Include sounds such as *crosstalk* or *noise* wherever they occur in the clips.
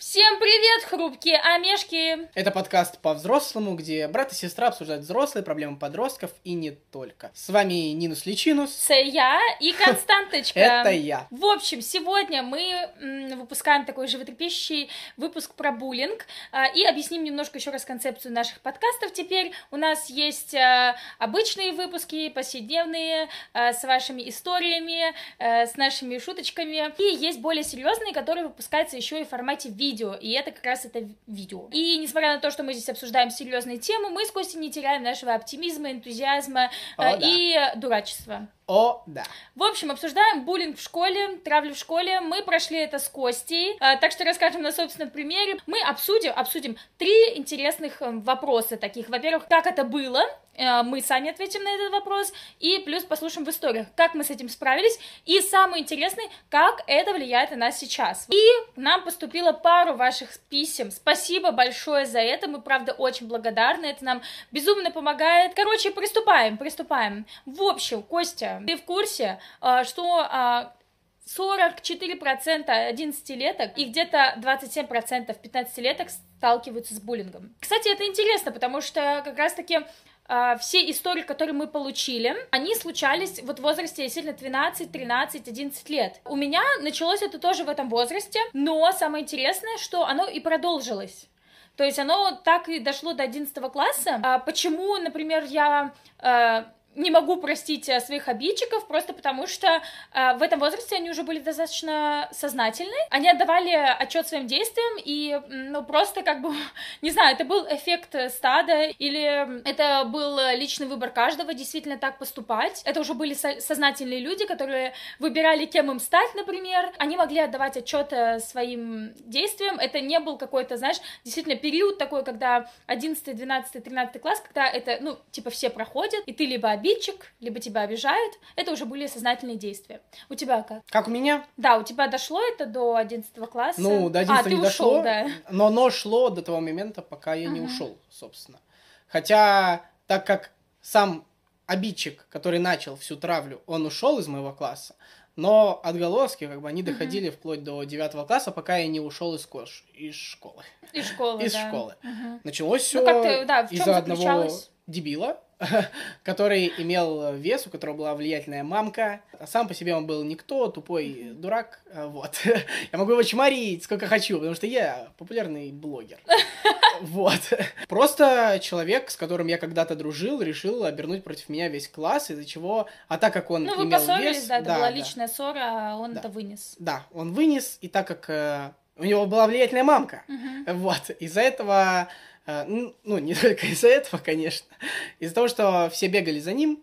Всем привет, хрупкие омешки! Это подкаст по-взрослому, где брат и сестра обсуждают взрослые проблемы подростков и не только. С вами Нинус Личинус. С я и Константочка. Это я. В общем, сегодня мы выпускаем такой животрепещущий выпуск про буллинг а, и объясним немножко еще раз концепцию наших подкастов теперь. У нас есть а, обычные выпуски, повседневные, а, с вашими историями, с нашими шуточками. И есть более серьезные, которые выпускаются еще и в формате видео видео, и это как раз это видео. И несмотря на то, что мы здесь обсуждаем серьезные темы, мы с Костей не теряем нашего оптимизма, энтузиазма О, э, да. и дурачества. О, да. В общем, обсуждаем буллинг в школе, травлю в школе. Мы прошли это с Костей, э, так что расскажем на собственном примере. Мы обсудим, обсудим три интересных э, вопроса таких. Во-первых, как это было, э, мы сами ответим на этот вопрос, и плюс послушаем в историях, как мы с этим справились, и самый интересный, как это влияет на нас сейчас. И нам поступило пару ваших писем. Спасибо большое за это, мы, правда, очень благодарны, это нам безумно помогает. Короче, приступаем, приступаем. В общем, Костя, ты в курсе, а, что а, 44% 11-леток и где-то 27% 15-леток сталкиваются с буллингом. Кстати, это интересно, потому что как раз-таки а, все истории, которые мы получили, они случались вот в возрасте действительно 12, 13, 11 лет. У меня началось это тоже в этом возрасте, но самое интересное, что оно и продолжилось. То есть оно так и дошло до 11 класса. А почему, например, я не могу простить э, своих обидчиков, просто потому что э, в этом возрасте они уже были достаточно сознательны, они отдавали отчет своим действиям, и, ну, просто как бы, *laughs* не знаю, это был эффект стада, или это был личный выбор каждого, действительно так поступать. Это уже были со- сознательные люди, которые выбирали, кем им стать, например. Они могли отдавать отчет э, своим действиям. Это не был какой-то, знаешь, действительно период такой, когда 11, 12, 13 класс, когда это, ну, типа все проходят, и ты либо обидчик, либо тебя обижают, это уже были сознательные действия. У тебя как? Как у меня? Да, у тебя дошло это до 11 класса? Ну, до 11 а, ты не ушел, дошло, да. но оно шло до того момента, пока я не Ага. ушел, собственно. Хотя, так как сам обидчик, который начал всю травлю, он ушел из моего класса, но отголоски, как бы, они доходили вплоть до 9 класса, пока я не ушел из, кош- из школы. Из школы, Из да. школы. Мгм. Началось все Ну, да, из-за одного дебила, *laughs* который имел вес, у которого была влиятельная мамка. А сам по себе он был никто, тупой дурак. а, Вот. *laughs* Я могу его чморить сколько хочу, потому что я популярный блогер. *laughs* Вот. Просто человек, с которым я когда-то дружил, решил обернуть против меня весь класс, из-за чего... А так как он Ну, вы имел поссорились, вес... да, это была личная ссора, а он Да. это вынес. Да, он вынес, и так как э, у него была влиятельная мамка, Мгм. вот, из-за этого, ну, не *laughs* только из-за этого, конечно, из-за того, что все бегали за ним,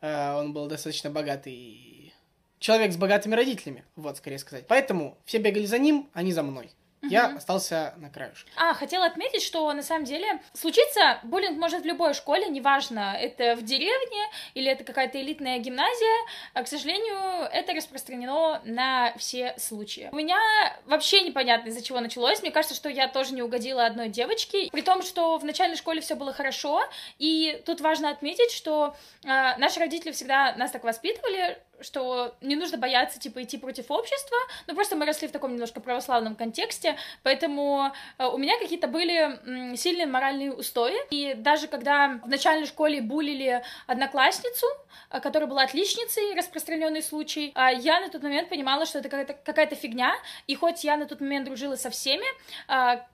э, он был достаточно богатый человек с богатыми родителями, вот, скорее сказать. Поэтому все бегали за ним, а не за мной. Я Мгм. остался на краюшке. А, хотела отметить, что на самом деле случиться буллинг может в любой школе, неважно, это в деревне или это какая-то элитная гимназия, а, к сожалению, это распространено на все случаи. У меня вообще непонятно, из-за чего началось. Мне кажется, что я тоже не угодила одной девочке, при том, что в начальной школе все было хорошо, и тут важно отметить, что а, наши родители всегда нас так воспитывали, что не нужно бояться, типа, идти против общества, но просто мы росли в таком немножко православном контексте, поэтому э, у меня какие-то были сильные моральные устои, и даже когда в начальной школе булили одноклассницу, э, которая была отличницей, распространенный случай, а я на тот момент понимала, что это какая-то, какая-то фигня, и хоть я на тот момент дружила со всеми,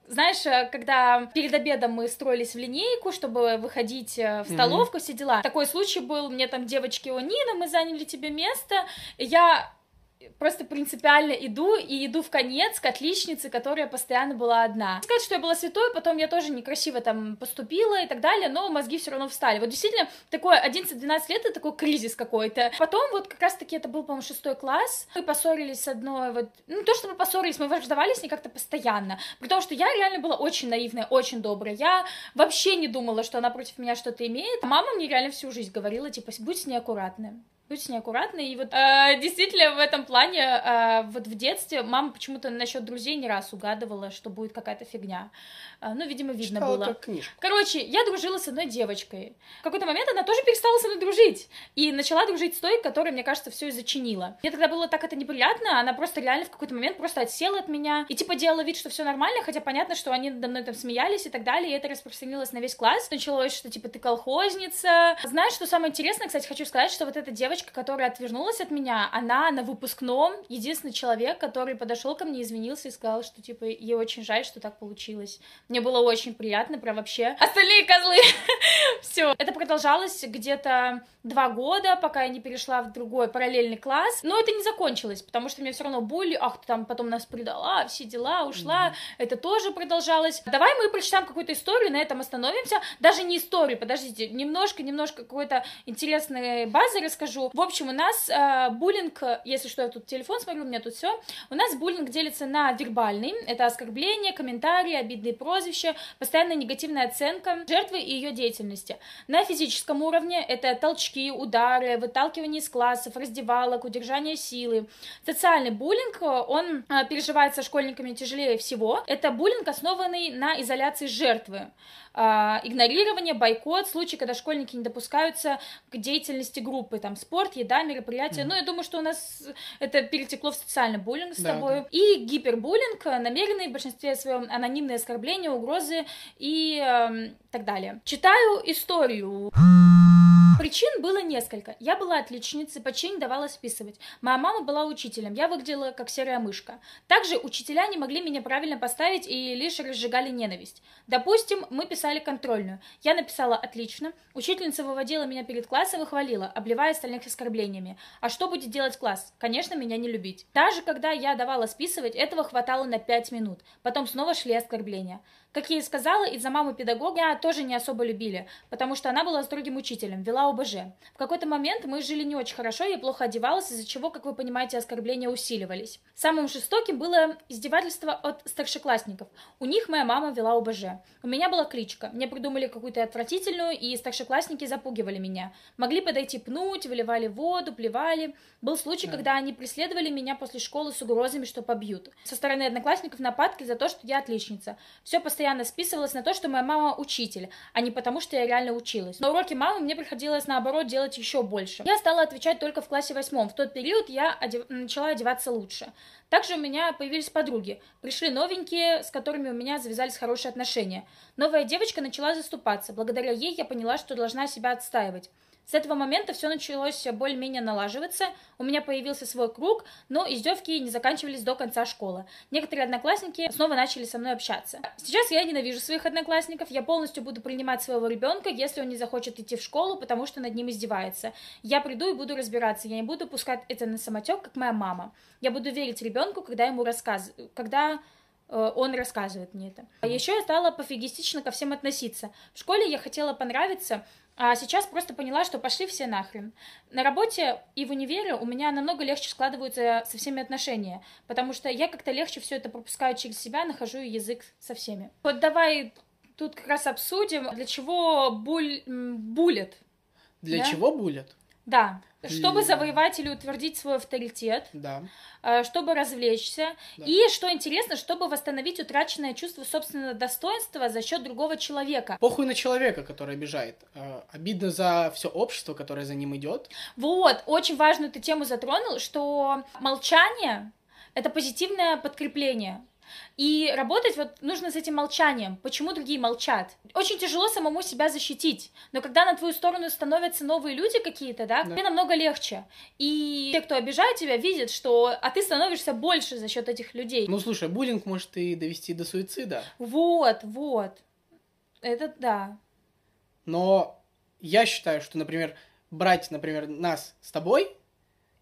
знаешь, э, когда перед обедом мы строились в линейку, чтобы выходить э, в столовку, все дела, такой случай был, мне там девочки, о, Нина, мы заняли тебе место, я просто принципиально иду и иду в конец к отличнице, которая постоянно была одна. Сказать, что я была святой, потом я тоже некрасиво там поступила и так далее, но мозги все равно встали. Вот действительно, такое 11-12 лет, это такой кризис какой-то. Потом вот как раз-таки это был, по-моему, шестой класс, мы поссорились с одной вот, ну то, что мы поссорились, мы враждовались не как-то постоянно, при том, что я реально была очень наивная, очень добрая, я вообще не думала, что она против меня что-то имеет. Мама мне реально всю жизнь говорила, типа, будь с ней аккуратная. Будьте неаккуратны. И вот э, действительно в этом плане, э, вот в детстве мама почему-то насчет друзей не раз угадывала, что будет какая-то фигня. Э, ну, видимо, видно Читала было. как книжку. Короче, я дружила с одной девочкой. В какой-то момент она тоже перестала со мной дружить. И начала дружить с той, которая, мне кажется, все и зачинила. Мне тогда было так это неприятно, она просто реально в какой-то момент просто отсела от меня и типа делала вид, что все нормально, хотя понятно, что они надо мной там смеялись и так далее, и это распространилось на весь класс. Началось, что типа ты колхозница. Знаешь, что самое интересное, кстати, хочу сказать, что вот эта девочка, которая отвернулась от меня, она на выпускном единственный человек, который подошел ко мне, извинился и сказал, что типа ей очень жаль, что так получилось. Мне было очень приятно, про вообще. Остальные козлы. *laughs* Все. Это продолжалось где-то два года, пока я не перешла в другой параллельный класс. Но это не закончилось, потому что меня все равно були, ах, ты там потом нас предала, все дела, ушла. Это тоже продолжалось. Давай мы прочитаем какую-то историю, на этом остановимся. Даже не историю, подождите, немножко, немножко какой-то интересной базы расскажу. В общем, у нас э, буллинг, если что, я тут телефон смотрю, у меня тут все. У нас буллинг делится на вербальный, это оскорбления, комментарии, обидные прозвища, постоянная негативная оценка жертвы и ее деятельности. На физическом уровне это толчки, удары, выталкивание из классов, раздевалок, удержание силы. Социальный буллинг, он э, переживается школьниками тяжелее всего. Это буллинг, основанный на изоляции жертвы. А, игнорирование, бойкот, случаи, когда школьники не допускаются к деятельности группы, там, спорт, еда, мероприятия. Mm. Ну, я думаю, что у нас это перетекло в социальный буллинг с Да, тобой. да. И гипербуллинг, намеренный в большинстве своем анонимные оскорбления, угрозы и эм, так далее. Читаю историю. Причин было несколько. Я была отличницей, почти не давала списывать. Моя мама была учителем, я выглядела как серая мышка. Также учителя не могли меня правильно поставить и лишь разжигали ненависть. Допустим, мы писали контрольную. Я написала отлично, учительница выводила меня перед классом и хвалила, обливая остальных оскорблениями. А что будет делать класс? Конечно, меня не любить. Даже когда я давала списывать, этого хватало на 5 минут. Потом снова шли оскорбления. Как я и сказала, из-за мамы педагога тоже не особо любили, потому что она была строгим учителем, вела ОБЖ. В какой-то момент мы жили не очень хорошо, я плохо одевалась, из-за чего, как вы понимаете, оскорбления усиливались. Самым жестоким было издевательство от старшеклассников. У них моя мама вела ОБЖ. У меня была кличка. Мне придумали какую-то отвратительную, и старшеклассники запугивали меня. Могли подойти пнуть, выливали воду, плевали. Был случай, когда они преследовали меня после школы с угрозами, что побьют. Со стороны одноклассников нападки за то, что я отличница. Все постоянно списывалось на то, что моя мама учитель, а не потому, что я реально училась. На уроки мамы мне приходилось, наоборот, делать еще больше. Я стала отвечать только в классе восьмом. В тот период я одев- начала одеваться лучше. Также у меня появились подруги. Пришли новенькие, с которыми у меня завязались хорошие отношения. Новая девочка начала заступаться. Благодаря ей я поняла, что должна себя отстаивать. С этого момента все началось более-менее налаживаться, у меня появился свой круг, но издевки не заканчивались до конца школы. Некоторые одноклассники снова начали со мной общаться. Сейчас я ненавижу своих одноклассников, я полностью буду принимать своего ребенка, если он не захочет идти в школу, потому что над ним издевается. Я приду и буду разбираться, я не буду пускать это на самотек, как моя мама. Я буду верить ребенку, когда ему рассказывают, когда э, он рассказывает мне это. А еще я стала пофигистично ко всем относиться. В школе я хотела понравиться, а сейчас просто поняла, что пошли все нахрен. На работе и в универе у меня намного легче складываются со всеми отношения, потому что я как-то легче все это пропускаю через себя, нахожу язык со всеми. Вот давай тут как раз обсудим, для чего буль... булят. Для Да? чего булят? Да, чтобы Блин. завоевать или утвердить свой авторитет, Да. э, чтобы развлечься, Да. и, что интересно, чтобы восстановить утраченное чувство собственного достоинства за счет другого человека. Похуй на человека, который обижает. Э, Обидно за все общество, которое за ним идет. Вот, очень важную ты тему затронул, что молчание — это позитивное подкрепление. И работать вот нужно с этим молчанием. Почему другие молчат? Очень тяжело самому себя защитить. Но когда на твою сторону становятся новые люди какие-то, да, Да. тебе намного легче. И те, кто обижает тебя, видят, что а ты становишься больше за счет этих людей. Ну, слушай, буллинг может и довести до суицида. Вот, вот. Это да. Но я считаю, что, например, брать, например, нас с тобой,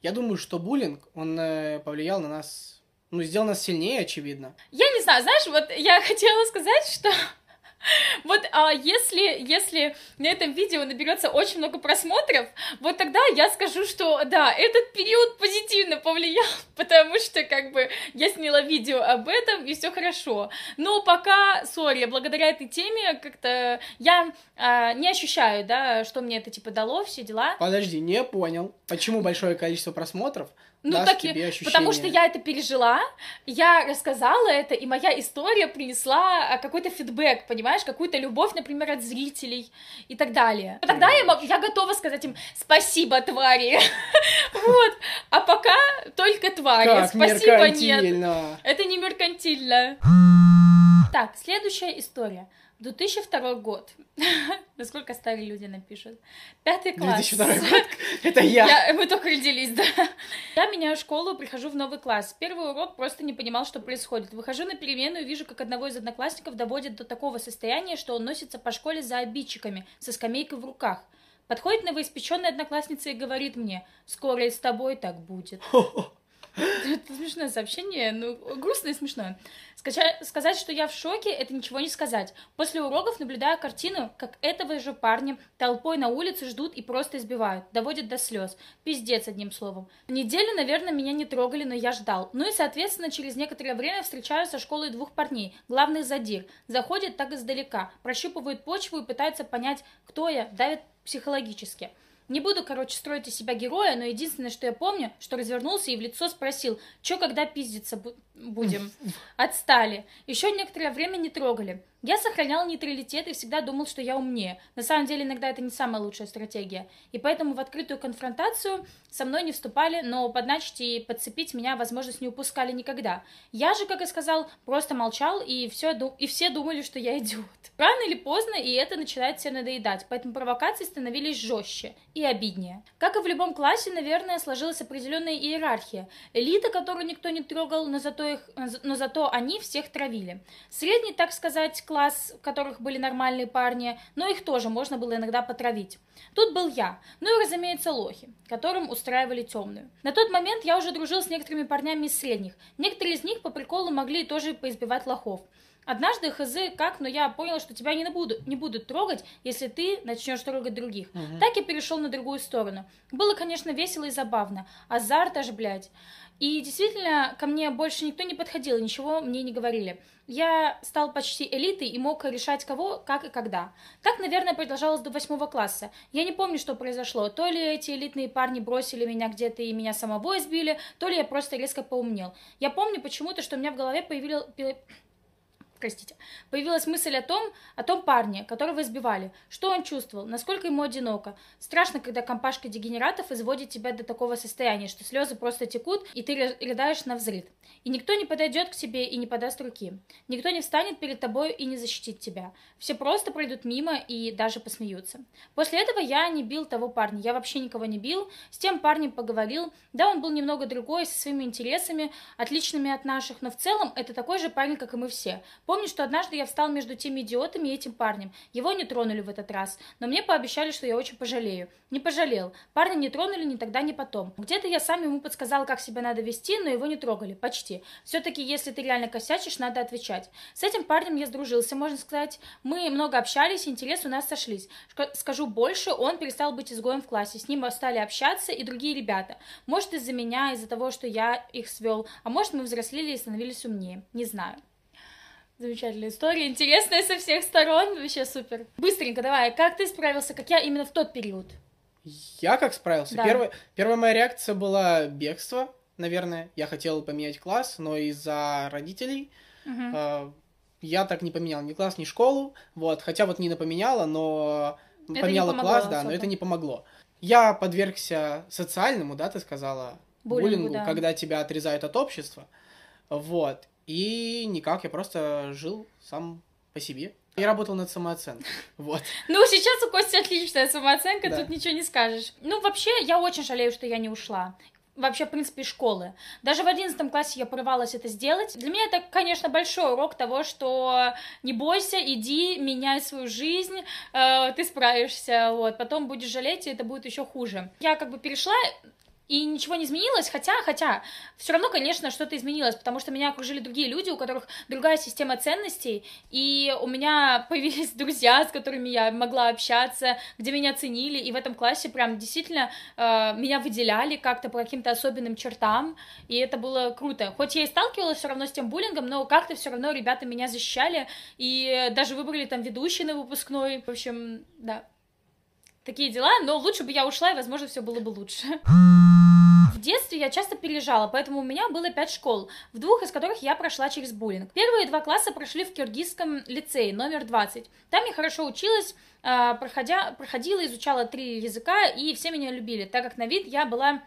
я думаю, что буллинг, он э, повлиял на нас, ну, сделал нас сильнее, очевидно. Я не знаю, знаешь, вот я *laughs* хотела сказать, что *laughs* вот а, если, если на этом видео наберется очень много просмотров, вот тогда я скажу, что да, этот период позитивно повлиял, *laughs* потому что, как бы, я сняла видео об этом, и все хорошо. Но пока, сори, благодаря этой теме как-то я а, не ощущаю, да, что мне это, типа, дало, все дела. Подожди, не понял. Почему большое количество просмотров ну, даст так тебе ощущение? потому что я это пережила, я рассказала это, и моя история принесла а, какой-то фидбэк, понимаешь, какую-то любовь, например, от зрителей и так далее. Тогда я, мог, я готова сказать им спасибо, твари. *laughs* Вот. А пока только твари. Спасибо, нет. Это не меркантильно. Так, следующая история. 2002 год. *laughs* Насколько старые люди напишут. Пятый класс. 2002 год. *laughs* Это я. Я- мы только родились, да. Я меняю школу, прихожу в новый класс. Первый урок просто не понимал, что происходит. Выхожу на перемену и вижу, как одного из одноклассников доводит до такого состояния, что он носится по школе за обидчиками, со скамейкой в руках. Подходит новоиспеченная одноклассница и говорит мне, скоро и с тобой так будет. *laughs* Это смешное сообщение, ну, грустное и смешное. Скача- Сказать, что я в шоке, это ничего не сказать. После уроков наблюдаю картину, как этого же парня толпой на улице ждут и просто избивают, доводят до слез. Пиздец, одним словом. Неделю, наверное, меня не трогали, но я ждал. Ну и, соответственно, через некоторое время встречаю со школой двух парней, главных задир. Заходят так издалека, прощупывают почву и пытаются понять, кто я, давят психологически. Не буду, короче, строить из себя героя, но единственное, что я помню, что развернулся и в лицо спросил, что когда пиздиться бу- будем? *laughs* Отстали. Еще некоторое время не трогали. Я сохранял нейтралитет и всегда думал, что я умнее. На самом деле, иногда это не самая лучшая стратегия. И поэтому в открытую конфронтацию со мной не вступали, но подначить и подцепить меня возможность не упускали никогда. Я же, как и сказал, просто молчал, и, все, и все думали, что я идиот. Рано или поздно, и это начинает всем надоедать, поэтому провокации становились жестче и обиднее. Как и в любом классе, наверное, сложилась определенная иерархия. Элита, которую никто не трогал, но зато, их, но зато они всех травили. Средний, так сказать, класс, в которых были нормальные парни, но их тоже можно было иногда потравить. Тут был я, ну и, разумеется, лохи, которым устраивали темную. На тот момент я уже дружил с некоторыми парнями из средних. Некоторые из них по приколу могли тоже поизбивать лохов. Однажды, хз, как, но я понял, что тебя не будут, не будут трогать, если ты начнешь трогать других. Мгм. Так я перешел на другую сторону. Было, конечно, весело и забавно. Азарт аж, блядь. И действительно, ко мне больше никто не подходил, ничего мне не говорили. Я стал почти элитой и мог решать кого, как и когда. Так, наверное, продолжалось до восьмого класса. Я не помню, что произошло. То ли эти элитные парни бросили меня где-то и меня самого избили, то ли я просто резко поумнел. Я помню почему-то, что у меня в голове появилось простите, появилась мысль о том, о том парне, которого избивали. Что он чувствовал, насколько ему одиноко. Страшно, когда компашка дегенератов изводит тебя до такого состояния, что слезы просто текут, и ты рыдаешь на взрыв. И никто не подойдет к тебе и не подаст руки. Никто не встанет перед тобой и не защитит тебя. Все просто пройдут мимо и даже посмеются. После этого я не бил того парня. Я вообще никого не бил. С тем парнем поговорил. Да, он был немного другой, со своими интересами, отличными от наших, но в целом это такой же парень, как и мы все. Помню, что однажды я встал между теми идиотами и этим парнем. Его не тронули в этот раз, но мне пообещали, что я очень пожалею. Не пожалел. Парня не тронули ни тогда, ни потом. Где-то я сам ему подсказал, как себя надо вести, но его не трогали. Почти. Все-таки, если ты реально косячишь, надо отвечать. С этим парнем я сдружился, можно сказать. Мы много общались, интересы у нас сошлись. Скажу больше, он перестал быть изгоем в классе. С ним стали общаться и другие ребята. Может, из-за меня, из-за того, что я их свел. А может, мы взрослели и становились умнее. Не знаю. Замечательная история, интересная со всех сторон, вообще супер. Быстренько давай, как ты справился, как я именно в тот период? Я как справился? Да. Первая, первая моя реакция была бегство, наверное. Я хотел поменять класс, но из-за родителей Мгм. э, я так не поменял ни класс, ни школу. Вот, хотя вот Нина поменяла, но Это поменяла помогло класс, да, но особо. это не помогло. Я подвергся социальному, да, ты сказала, Буллингу, буллингу, да. когда тебя отрезают от общества. Вот. И никак, я просто жил сам по себе. И работал над самооценкой. *laughs* Вот. Ну, сейчас у Кости отличная самооценка, Да. тут ничего не скажешь. Ну, вообще, я очень жалею, что я не ушла. Вообще, в принципе, школы. Даже в одиннадцатом классе я порывалась это сделать. Для меня это, конечно, большой урок того, что не бойся, иди, меняй свою жизнь, э, ты справишься, вот. Потом будешь жалеть, и это будет еще хуже. Я как бы перешла и ничего не изменилось, хотя, хотя, все равно, конечно, что-то изменилось, потому что меня окружили другие люди, у которых другая система ценностей, и у меня *laughs* появились друзья, с которыми я могла общаться, где меня ценили, и в этом классе прям действительно э, меня выделяли как-то по каким-то особенным чертам, и это было круто. Хоть я и сталкивалась все равно с тем буллингом, но как-то все равно ребята меня защищали, и даже выбрали там ведущий на выпускной, в общем, да. Такие дела, но лучше бы я ушла, и, возможно, все было бы лучше. *laughs* Детстве я часто переезжала, поэтому у меня было пять школ, в двух из которых я прошла через буллинг. Первые два класса прошли в киргизском лицее, номер 20. Там я хорошо училась, а, проходя, проходила, изучала три языка, и все меня любили, так как на вид я была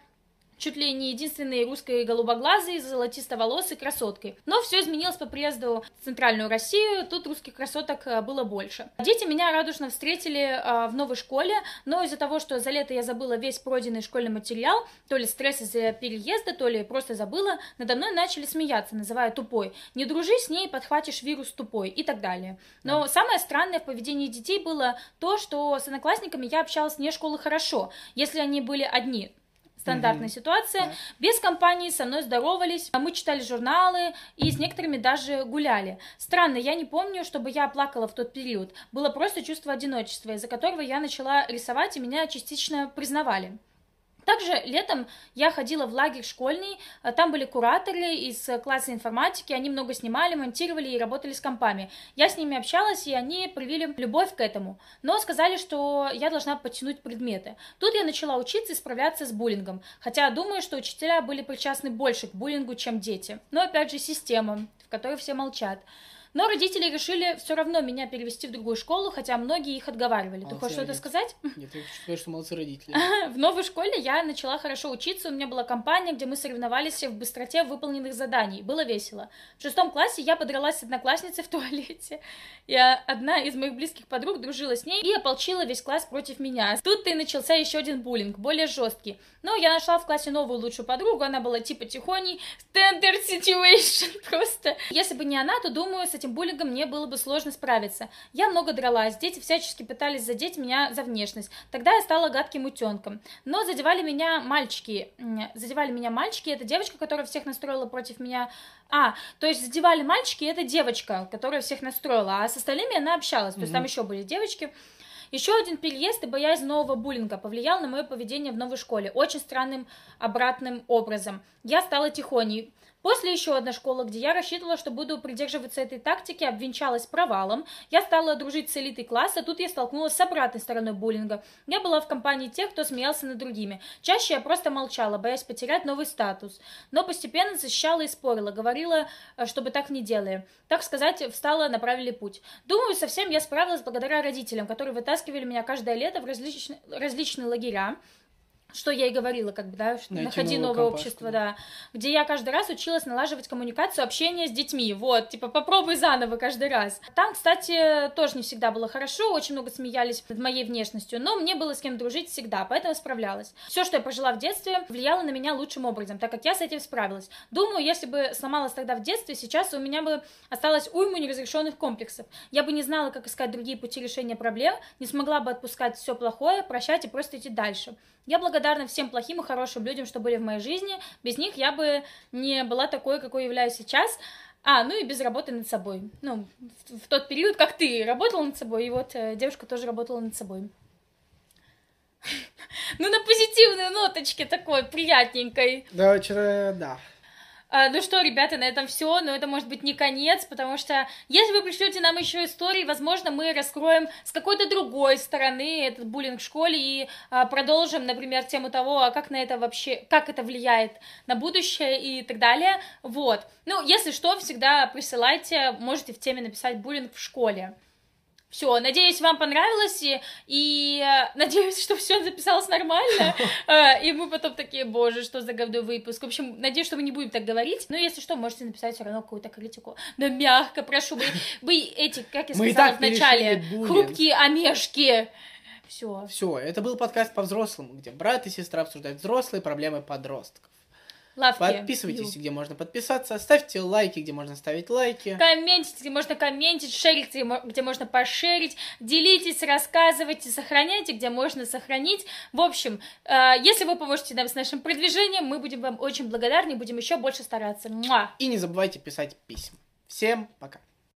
чуть ли не единственной русской голубоглазой, золотистоволосой красоткой. Но все изменилось по приезду в Центральную Россию, тут русских красоток э, было больше. Дети меня радушно встретили э, в новой школе, но из-за того, что за лето я забыла весь пройденный школьный материал, то ли стресс из-за переезда, то ли просто забыла, надо мной начали смеяться, называя тупой. Не дружи с ней, подхватишь вирус тупой и так далее. Но да. самое странное в поведении детей было то, что с одноклассниками я общалась не школы хорошо, если они были одни стандартная mm-hmm. ситуация. Yeah. Без компании со мной здоровались, мы читали журналы и с некоторыми даже гуляли. Странно, я не помню, чтобы я плакала в тот период. Было просто чувство одиночества, из-за которого я начала рисовать, и меня частично признавали. Также летом я ходила в лагерь школьный, э, там были кураторы из э, класса информатики, они много снимали, монтировали и работали с компами. Я с ними общалась, и они привили любовь к этому, но сказали, что я должна подтянуть предметы. Тут я начала учиться и справляться с буллингом, хотя думаю, что учителя были причастны больше к буллингу, чем дети. Но опять же система, в которой все молчат. Но родители решили все равно меня перевести в другую школу, хотя многие их отговаривали. Молодцы Ты хочешь что-то сказать? *laughs* *laughs* Нет, я хочу сказать, что молодцы родители. *laughs* В новой школе я начала хорошо учиться, у меня была компания, где мы соревновались в быстроте выполненных заданий. Было весело. В шестом классе я подралась с одноклассницей в туалете. Я одна из моих близких подруг дружила с ней и ополчила весь класс против меня. Тут и начался еще один буллинг, более жесткий. Но я нашла в классе новую лучшую подругу, она была типа тихоней, standard situation просто. Если бы не она, то думаю, с этим этим буллингом мне было бы сложно справиться. Я много дралась, дети всячески пытались задеть меня за внешность. Тогда я стала гадким утенком. Но задевали меня мальчики. Задевали меня мальчики, это девочка, которая всех настроила против меня. А, то есть задевали мальчики, это девочка, которая всех настроила, а с остальными она общалась. То есть там еще были девочки. Еще один переезд и боязнь нового буллинга повлиял на мое поведение в новой школе очень странным обратным образом. Я стала тихоней, После еще одной школы, где я рассчитывала, что буду придерживаться этой тактики, обвенчалась провалом. Я стала дружить с элитой класса, тут я столкнулась с обратной стороной буллинга. Я была в компании тех, кто смеялся над другими. Чаще я просто молчала, боясь потерять новый статус. Но постепенно защищала и спорила, говорила, э, чтобы так не делали. Так сказать, встала на правильный путь. Думаю, совсем я справилась благодаря родителям, которые вытаскивали меня каждое лето в различные, различные лагеря, что я и говорила, как бы, да, Найти находи новое компашку. общество, да, где я каждый раз училась налаживать коммуникацию, общение с детьми, вот, типа, попробуй заново каждый раз. Там, кстати, тоже не всегда было хорошо, очень много смеялись над моей внешностью, но мне было с кем дружить всегда, поэтому справлялась. Все, что я пожила в детстве, влияло на меня лучшим образом, так как я с этим справилась. Думаю, если бы сломалась тогда в детстве, сейчас у меня бы осталось уйму неразрешенных комплексов. Я бы не знала, как искать другие пути решения проблем, не смогла бы отпускать все плохое, прощать и просто идти дальше. Я благодарна всем плохим и хорошим людям, что были в моей жизни. Без них я бы не была такой, какой являюсь сейчас. А, ну и без работы над собой. Ну, в, тот период, как ты работала над собой, и вот э, девушка тоже работала над собой. *laughs* Ну, на позитивной ноточке такой, приятненькой. Да, вчера, да. А, ну что, ребята, на этом все, но это может быть не конец, потому что если вы пришлете нам еще истории, возможно, мы раскроем с какой-то другой стороны этот буллинг в школе и а, продолжим, например, тему того, а как на это вообще, как это влияет на будущее и так далее. Вот. Ну, если что, всегда присылайте, можете в теме написать буллинг в школе. Все, надеюсь, вам понравилось, и, и э, надеюсь, что все записалось нормально, *laughs* э, и мы потом такие, боже, что за говно выпуск. В общем, надеюсь, что мы не будем так говорить, но если что, можете написать все равно какую-то критику. Но мягко, прошу, вы, вы эти, как я сказала в начале, хрупкие омешки. Все. Все, это был подкаст по взрослому, где брат и сестра обсуждают взрослые проблемы подростков. Лавки. Подписывайтесь, Ю. где можно подписаться, ставьте лайки, где можно ставить лайки. Комментите, где можно комментить, шерить, где мо- где можно пошерить, делитесь, рассказывайте, сохраняйте, где можно сохранить. В общем, э, если вы поможете нам с нашим продвижением, мы будем вам очень благодарны и будем еще больше стараться. Муа! И не забывайте писать письма. Всем пока.